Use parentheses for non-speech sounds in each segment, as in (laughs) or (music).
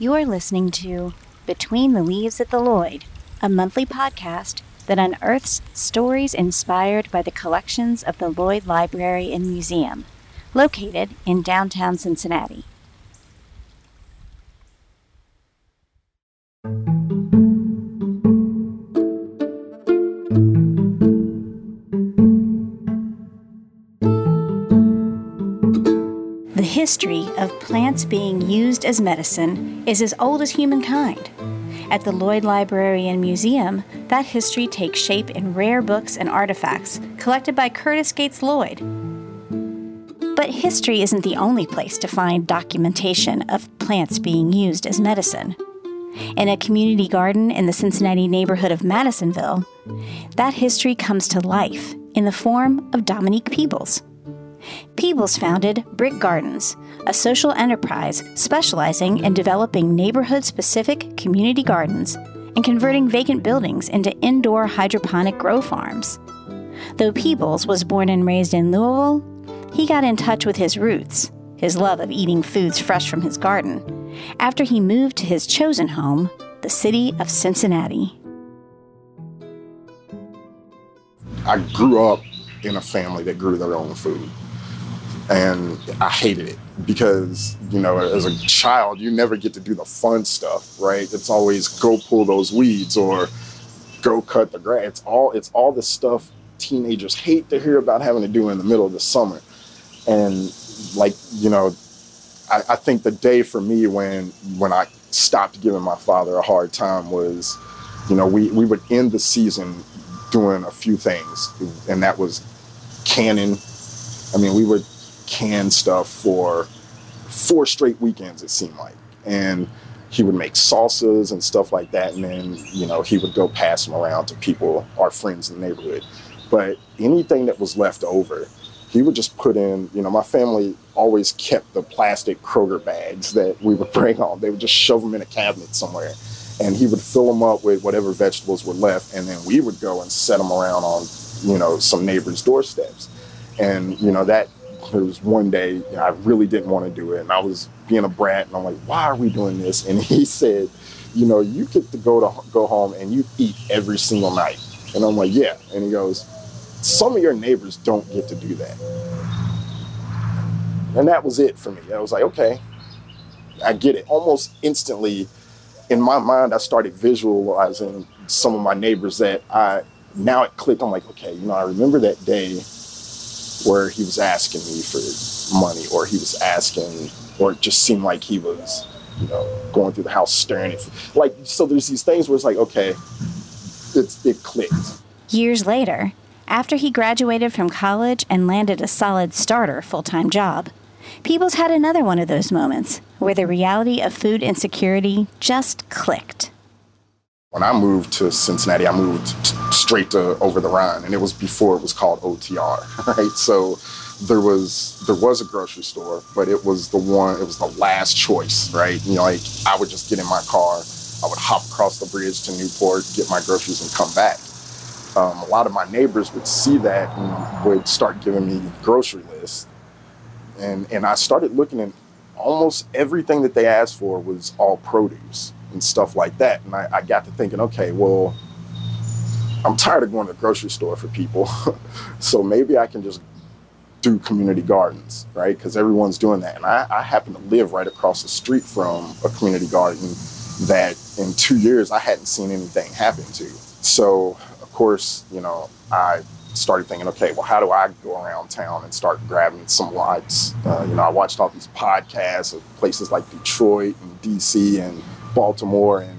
You are listening to Between the Leaves at the Lloyd, a monthly podcast that unearths stories inspired by the collections of the Lloyd Library and Museum, located in downtown Cincinnati. History of plants being used as medicine is as old as humankind. At the Lloyd Library and Museum, that history takes shape in rare books and artifacts collected by Curtis Gates Lloyd. But history isn't the only place to find documentation of plants being used as medicine. In a community garden in the Cincinnati neighborhood of Madisonville, that history comes to life in the form of Dominique Peebles. Peebles founded Brick Gardens, a social enterprise specializing in developing neighborhood specific community gardens and converting vacant buildings into indoor hydroponic grow farms. Though Peebles was born and raised in Louisville, he got in touch with his roots, his love of eating foods fresh from his garden, after he moved to his chosen home, the city of Cincinnati. I grew up in a family that grew their own food and I hated it because you know as a child you never get to do the fun stuff, right? It's always go pull those weeds or go cut the grass. It's all it's all the stuff teenagers hate to hear about having to do in the middle of the summer. And like you know, I, I think the day for me when when I stopped giving my father a hard time was, you know, we we would end the season doing a few things, and that was canning. I mean, we would canned stuff for four straight weekends, it seemed like. And he would make salsas and stuff like that. And then, you know, he would go pass them around to people, our friends in the neighborhood. But anything that was left over, he would just put in, you know, my family always kept the plastic Kroger bags that we would (laughs) bring home. They would just shove them in a cabinet somewhere. And he would fill them up with whatever vegetables were left. And then we would go and set them around on, you know, some neighbors' doorsteps. And, you know, that there was one day you know, I really didn't want to do it, and I was being a brat, and I'm like, "Why are we doing this?" And (laughs) he said, "You know, you get to go to go home and you eat every single night." And I'm like, "Yeah." And he goes, "Some of your neighbors don't get to do that." And that was it for me. I was like, "Okay, I get it." Almost instantly, in my mind, I started visualizing some of my neighbors that I now it clicked. I'm like, "Okay, you know, I remember that day." Where he was asking me for money or he was asking or it just seemed like he was you know going through the house staring at like so there's these things where it's like okay it's, it clicked years later after he graduated from college and landed a solid starter full-time job Peebles had another one of those moments where the reality of food insecurity just clicked. When I moved to Cincinnati, I moved straight to Over-the-Rhine, and it was before it was called OTR, (laughs) right? So there was there was a grocery store, but it was the one, it was the last choice, right? You know, like I would just get in my car, I would hop across the bridge to Newport, get my groceries, and come back. Um, a lot of my neighbors would see that and would start giving me grocery lists, and and I started looking at almost everything that they asked for was all produce and stuff like that, and I, I got to thinking, okay, well I'm tired of going to the grocery store for people. (laughs) so maybe I can just do community gardens, right? Because everyone's doing that. And I, I, happen to live right across the street from a community garden that in two years I hadn't seen anything happen to. So, of course, you know, I started thinking, okay, well, how do I go around town and start grabbing some lights? Uh, you know, I watched all these podcasts of places like Detroit and DC and Baltimore and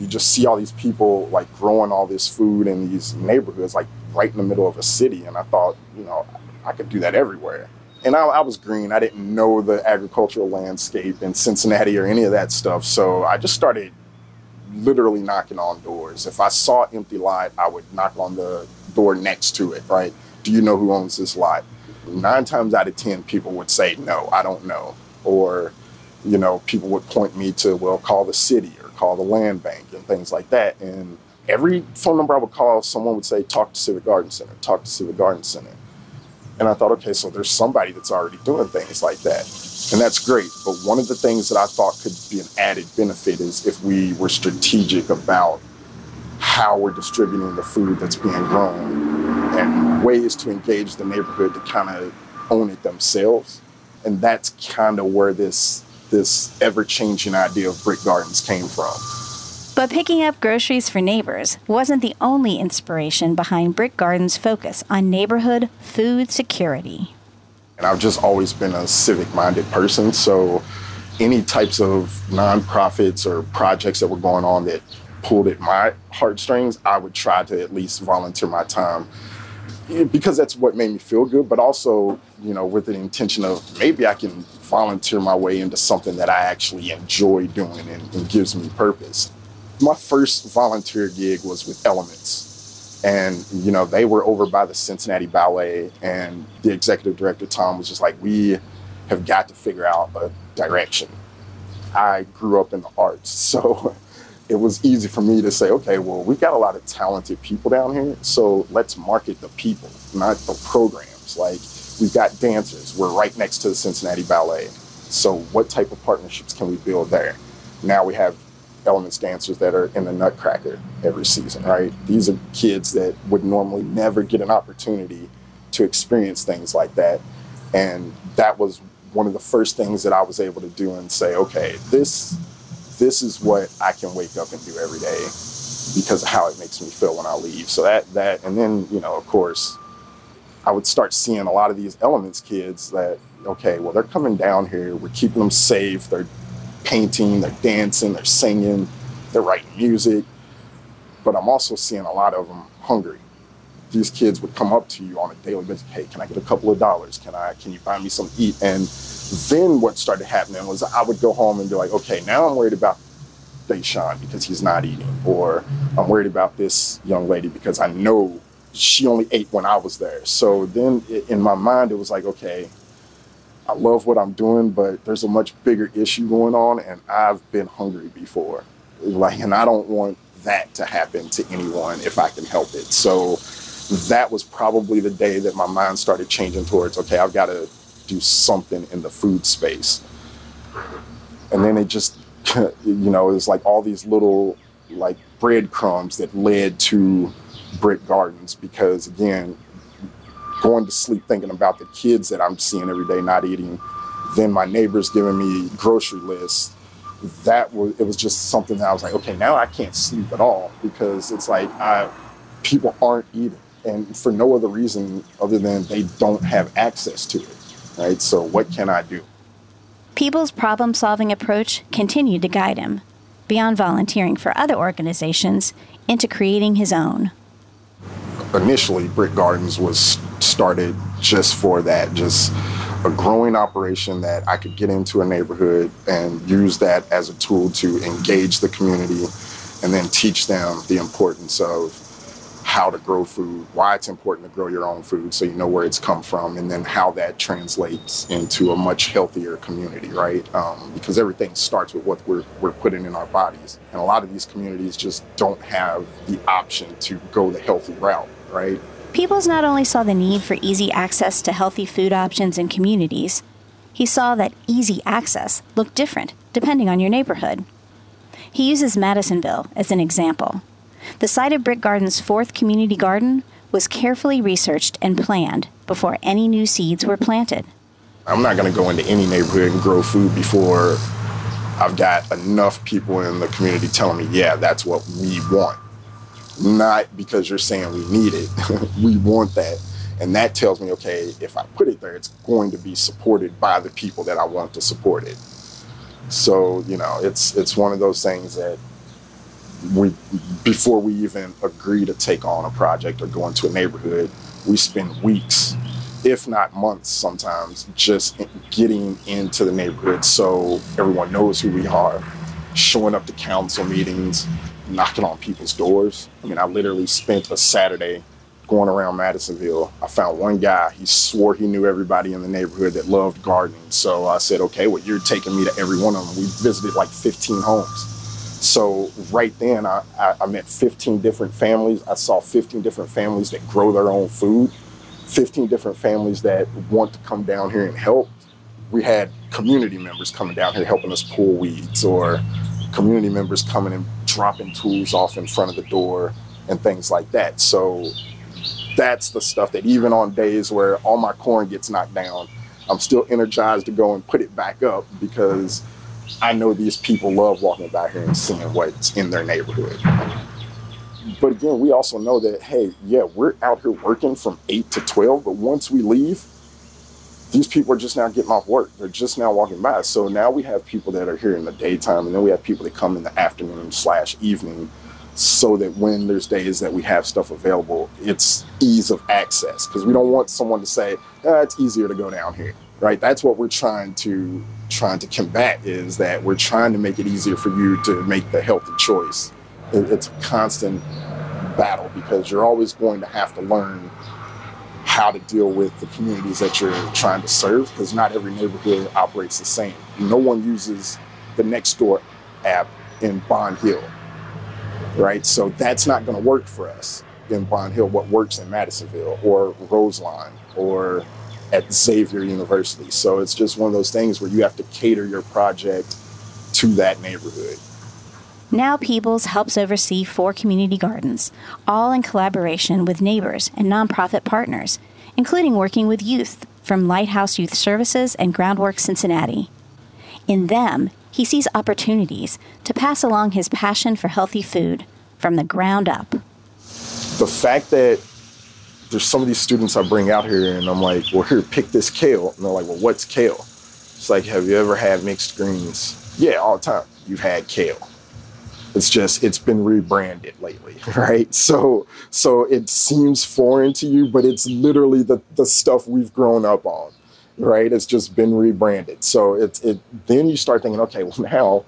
you just see all these people like growing all this food in these neighborhoods, like right in the middle of a city. And I thought, you know, I could do that everywhere. And I, I was green. I didn't know the agricultural landscape in Cincinnati or any of that stuff. So I just started literally knocking on doors. If I saw empty lot, I would knock on the door next to it, right? Do you know who owns this lot? Nine times out of 10, people would say, no, I don't know. Or, you know, people would point me to, well, call the city call the land bank and things like that. And every phone number I would call, someone would say, talk to Civic Garden Center, talk to Civic Garden Center. And I thought, okay, so there's somebody that's already doing things like that. And that's great. But one of the things that I thought could be an added benefit is if we were strategic about how we're distributing the food that's being grown and ways to engage the neighborhood to kind of own it themselves. And that's kind of where this this ever-changing idea of Brick Gardens came from. But picking up groceries for neighbors wasn't the only inspiration behind Brick Garden's focus on neighborhood food security. And I've just always been a civic minded person. So any types of nonprofits or projects that were going on that pulled at my heartstrings, I would try to at least volunteer my time because that's what made me feel good, but also, you know, with the intention of maybe I can volunteer my way into something that I actually enjoy doing and, and gives me purpose. My first volunteer gig was with Elements. And, you know, they were over by the Cincinnati Ballet, and the executive director, Tom, was just like, we have got to figure out a direction. I grew up in the arts, (laughs) so it was easy for me to say, okay, well, we've got a lot of talented people down here, so let's market the people, not the programs. Like, we've got dancers, we're right next to the Cincinnati Ballet. So, what type of partnerships can we build there? Now we have Elements dancers that are in the Nutcracker every season, right? These are kids that would normally never get an opportunity to experience things like that. And that was one of the first things that I was able to do and say, okay, this this is what I can wake up and do every day because of how it makes me feel when I leave. So that that and then, you know, of course, I would start seeing a lot of these Elements kids that, okay, well, they're coming down here, we're keeping them safe, they're painting, they're dancing, they're singing, they're writing music. But I'm also seeing a lot of them hungry. These kids would come up to you on a daily basis. Hey, can I get a couple of dollars? Can I? Can you buy me some eat? And then what started happening was I would go home and be like, okay, now I'm worried about Deshaun because he's not eating, or I'm worried about this young lady because I know she only ate when I was there. So then in my mind, it was like, okay, I love what I'm doing, but there's a much bigger issue going on, and I've been hungry before. Like, and I don't want that to happen to anyone if I can help it. So that was probably the day that my mind started changing towards, okay, I've got to do something in the food space. And then it just, (laughs) you know, it's like all these little like breadcrumbs that led to Brick Gardens because again, going to sleep thinking about the kids that I'm seeing every day not eating, then my neighbors giving me grocery lists. That was it was just something that I was like, okay, now I can't sleep at all because it's like I people aren't eating and for no other reason other than they don't have access to it. Right? So what can I do? Peebles' problem solving approach continued to guide him, beyond volunteering for other organizations, into creating his own. Initially, Brick Gardens was started just for that, just a growing operation that I could get into a neighborhood and use that as a tool to engage the community and then teach them the importance of how to grow food, why it's important to grow your own food so you know where it's come from, and then how that translates into a much healthier community, right? Um, because everything starts with what we're, we're putting in our bodies. And a lot of these communities just don't have the option to go the healthy route, right? Peebles not only saw the need for easy access to healthy food options in communities, he saw that easy access looked different depending on your neighborhood. He uses Madisonville as an example. The site of Brick Garden's fourth community garden was carefully researched and planned before any new seeds were planted. I'm not going to go into any neighborhood and grow food before I've got enough people in the community telling me, yeah, that's what we want not because you're saying we need it. (laughs) we want that. And that tells me, okay, if I put it there, it's going to be supported by the people that I want to support it. So, you know, it's it's one of those things that we before we even agree to take on a project or go into a neighborhood, we spend weeks, if not months sometimes, just getting into the neighborhood so everyone knows who we are, showing up to council meetings, knocking on people's doors. I mean, I literally spent a Saturday going around Madisonville. I found one guy, he swore he knew everybody in the neighborhood that loved gardening. So I said, okay, well, you're taking me to every one of them. We visited like 15 homes. So right then, I, I, I met 15 different families. I saw 15 different families that grow their own food 15 different families that want to come down here and help. We had community members coming down here helping us pull weeds, or community members coming and dropping tools off in front of the door and things like that. So that's the stuff that even on days where all my corn gets knocked down, I'm still energized to go and put it back up because I know these people love walking back here and seeing what's in their neighborhood. But again, we also know that, hey, yeah, we're out here working from 8 to 12, but once we leave, these people are just now getting off work. They're just now walking by. So now we have people that are here in the daytime, and then we have people that come in the afternoon slash evening so that when there's days that we have stuff available, it's ease of access. Because we don't want someone to say, ah, it's easier to go down here. Right? That's what we're trying to trying to combat is that we're trying to make it easier for you to make the healthy choice. It's a constant battle because you're always going to have to learn how to deal with the communities that you're trying to serve because not every neighborhood operates the same. No one uses the Nextdoor app in Bond Hill, right? So that's not going to work for us in Bond Hill. What works in Madisonville or Roselawn or at Xavier University. So it's just one of those things where you have to cater your project to that neighborhood. Now Peebles helps oversee four community gardens, all in collaboration with neighbors and nonprofit partners, including working with youth from Lighthouse Youth Services and Groundwork Cincinnati. In them, he sees opportunities to pass along his passion for healthy food from the ground up. The fact that there's some of these students I bring out here and I'm like, well, here, pick this kale. And they're like, well, what's kale? It's like, have you ever had mixed greens? Yeah, all the time. You've had kale. It's just it's been rebranded lately, (laughs) right? So so it seems foreign to you, but it's literally the the stuff we've grown up on, right? It's just been rebranded. So it's it then you start thinking, okay, well now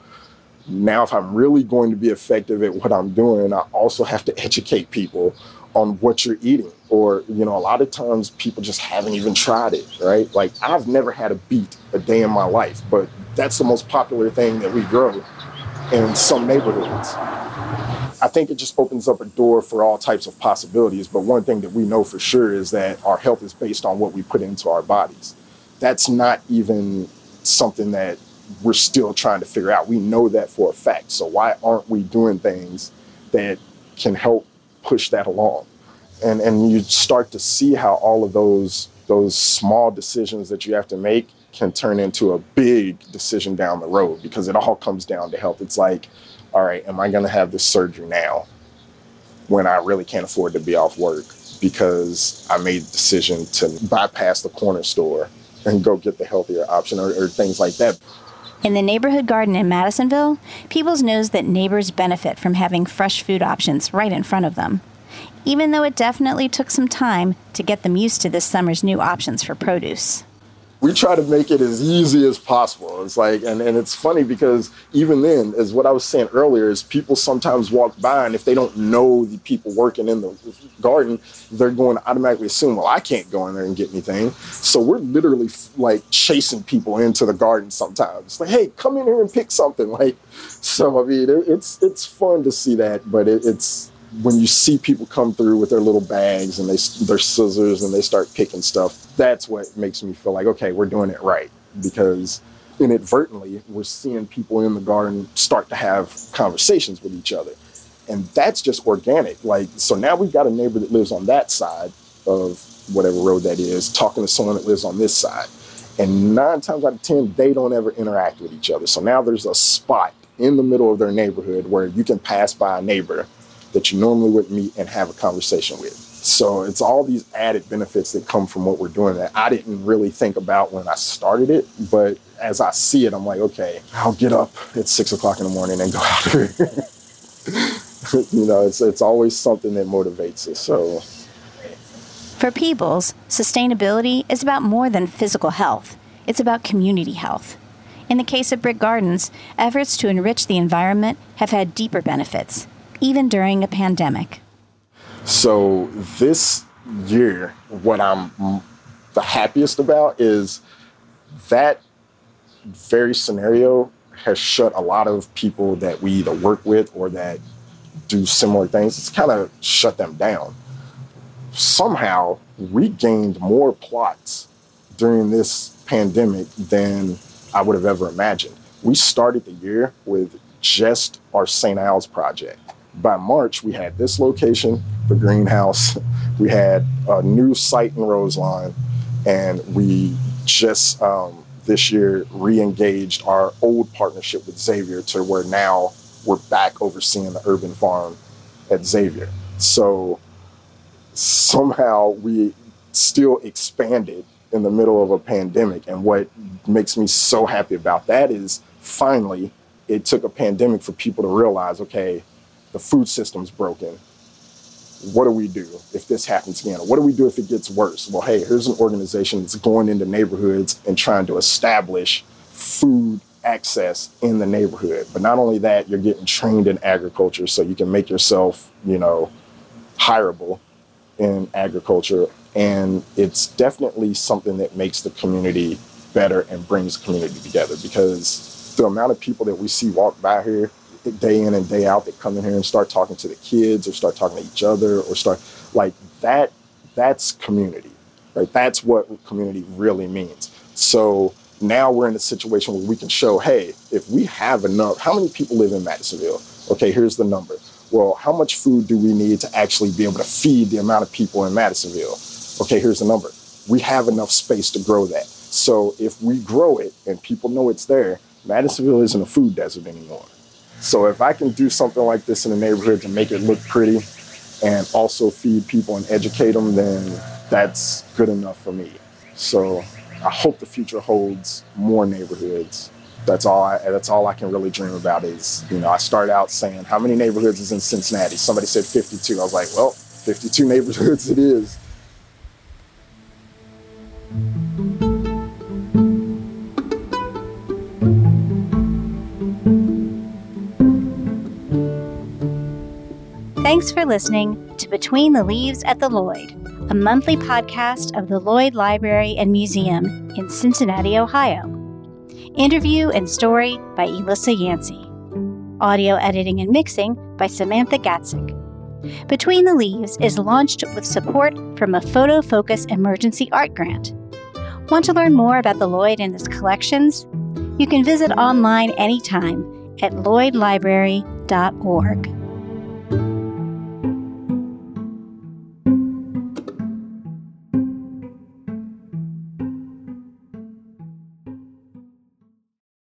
now if I'm really going to be effective at what I'm doing, I also have to educate people on what you're eating. Or, you know, a lot of times people just haven't even tried it, right? Like I've never had a beet a day in my life, but that's the most popular thing that we grow in some neighborhoods. I think it just opens up a door for all types of possibilities. But one thing that we know for sure is that our health is based on what we put into our bodies. That's not even something that we're still trying to figure out. We know that for a fact. So why aren't we doing things that can help push that along? And and you start to see how all of those those small decisions that you have to make can turn into a big decision down the road because it all comes down to health. It's like, all right, am I going to have this surgery now when I really can't afford to be off work because I made the decision to bypass the corner store and go get the healthier option or, or things like that. In the neighborhood garden in Madisonville, Peebles knows that neighbors benefit from having fresh food options right in front of them. Even though it definitely took some time to get them used to this summer's new options for produce we try to make it as easy as possible. It's like, and, and it's funny because even then, as what I was saying earlier, is people sometimes walk by and if they don't know the people working in the garden, they're going to automatically assume, well, I can't go in there and get anything. So we're literally like chasing people into the garden sometimes. like, hey, come in here and pick something. (laughs) Like, so I mean, it, it's it's fun to see that, but it, it's when you see people come through with their little bags and they their scissors and they start picking stuff, that's what makes me feel like okay, we're doing it right because inadvertently we're seeing people in the garden start to have conversations with each other, and that's just organic. Like so now we've got a neighbor that lives on that side of whatever road that is, talking to someone that lives on this side, and nine times out of ten they don't ever interact with each other. So now there's a spot in the middle of their neighborhood where you can pass by a neighbor that you normally would meet and have a conversation with. So it's all these added benefits that come from what we're doing that I didn't really think about when I started it. But as I see it, I'm like, okay, I'll get up at six o'clock in the morning and go (laughs) out here. (laughs) you know, it's it's always something that motivates us. So for Peebles, sustainability is about more than physical health. It's about community health. In the case of Brick Gardens, efforts to enrich the environment have had deeper benefits even during a pandemic. So, this year, what I'm the happiest about is that very scenario has shut a lot of people that we either work with or that do similar things. It's kind of shut them down. Somehow, we gained more plots during this pandemic than I would have ever imagined. We started the year with just our St. Al's project. By March, we had this location, the greenhouse. We had a new site in Roselawn, and we just um, this year re-engaged our old partnership with Xavier to where now we're back overseeing the urban farm at Xavier. So somehow we still expanded in the middle of a pandemic. And what makes me so happy about that is finally it took a pandemic for people to realize okay, the food system's broken. What do we do if this happens again? What do we do if it gets worse? Well, hey, here's an organization that's going into neighborhoods and trying to establish food access in the neighborhood. But not only that, you're getting trained in agriculture so you can make yourself, you know, hireable in agriculture. And it's definitely something that makes the community better and brings the community together because the amount of people that we see walk by here day in and day out that come in here and start talking to the kids or start talking to each other or start like that that's community right? That's what community really means. So now we're in a situation where we can show hey if we have enough how many people live in Madisonville? Okay here's the number. Well how much food do we need to actually be able to feed the amount of people in Madisonville? Okay here's the number. We have enough space to grow that. So if we grow it and people know it's there Madisonville isn't a food desert anymore so if I can do something like this in the neighborhood to make it look pretty and also feed people and educate them, then that's good enough for me. So I hope the future holds more neighborhoods. That's all I that's all I can really dream about is, you know, I started out saying how many neighborhoods is in Cincinnati? Somebody said 52. I was like, well, 52 neighborhoods it is. Thanks for listening to Between the Leaves at the Lloyd, a monthly podcast of the Lloyd Library and Museum in Cincinnati, Ohio. Interview and story by Elissa Yancey. Audio editing and mixing by Samantha Gatzik. Between the Leaves is launched with support from a FotoFocus Emergency Art Grant. Want to learn more about the Lloyd and its collections? You can visit online anytime at lloydlibrary.org.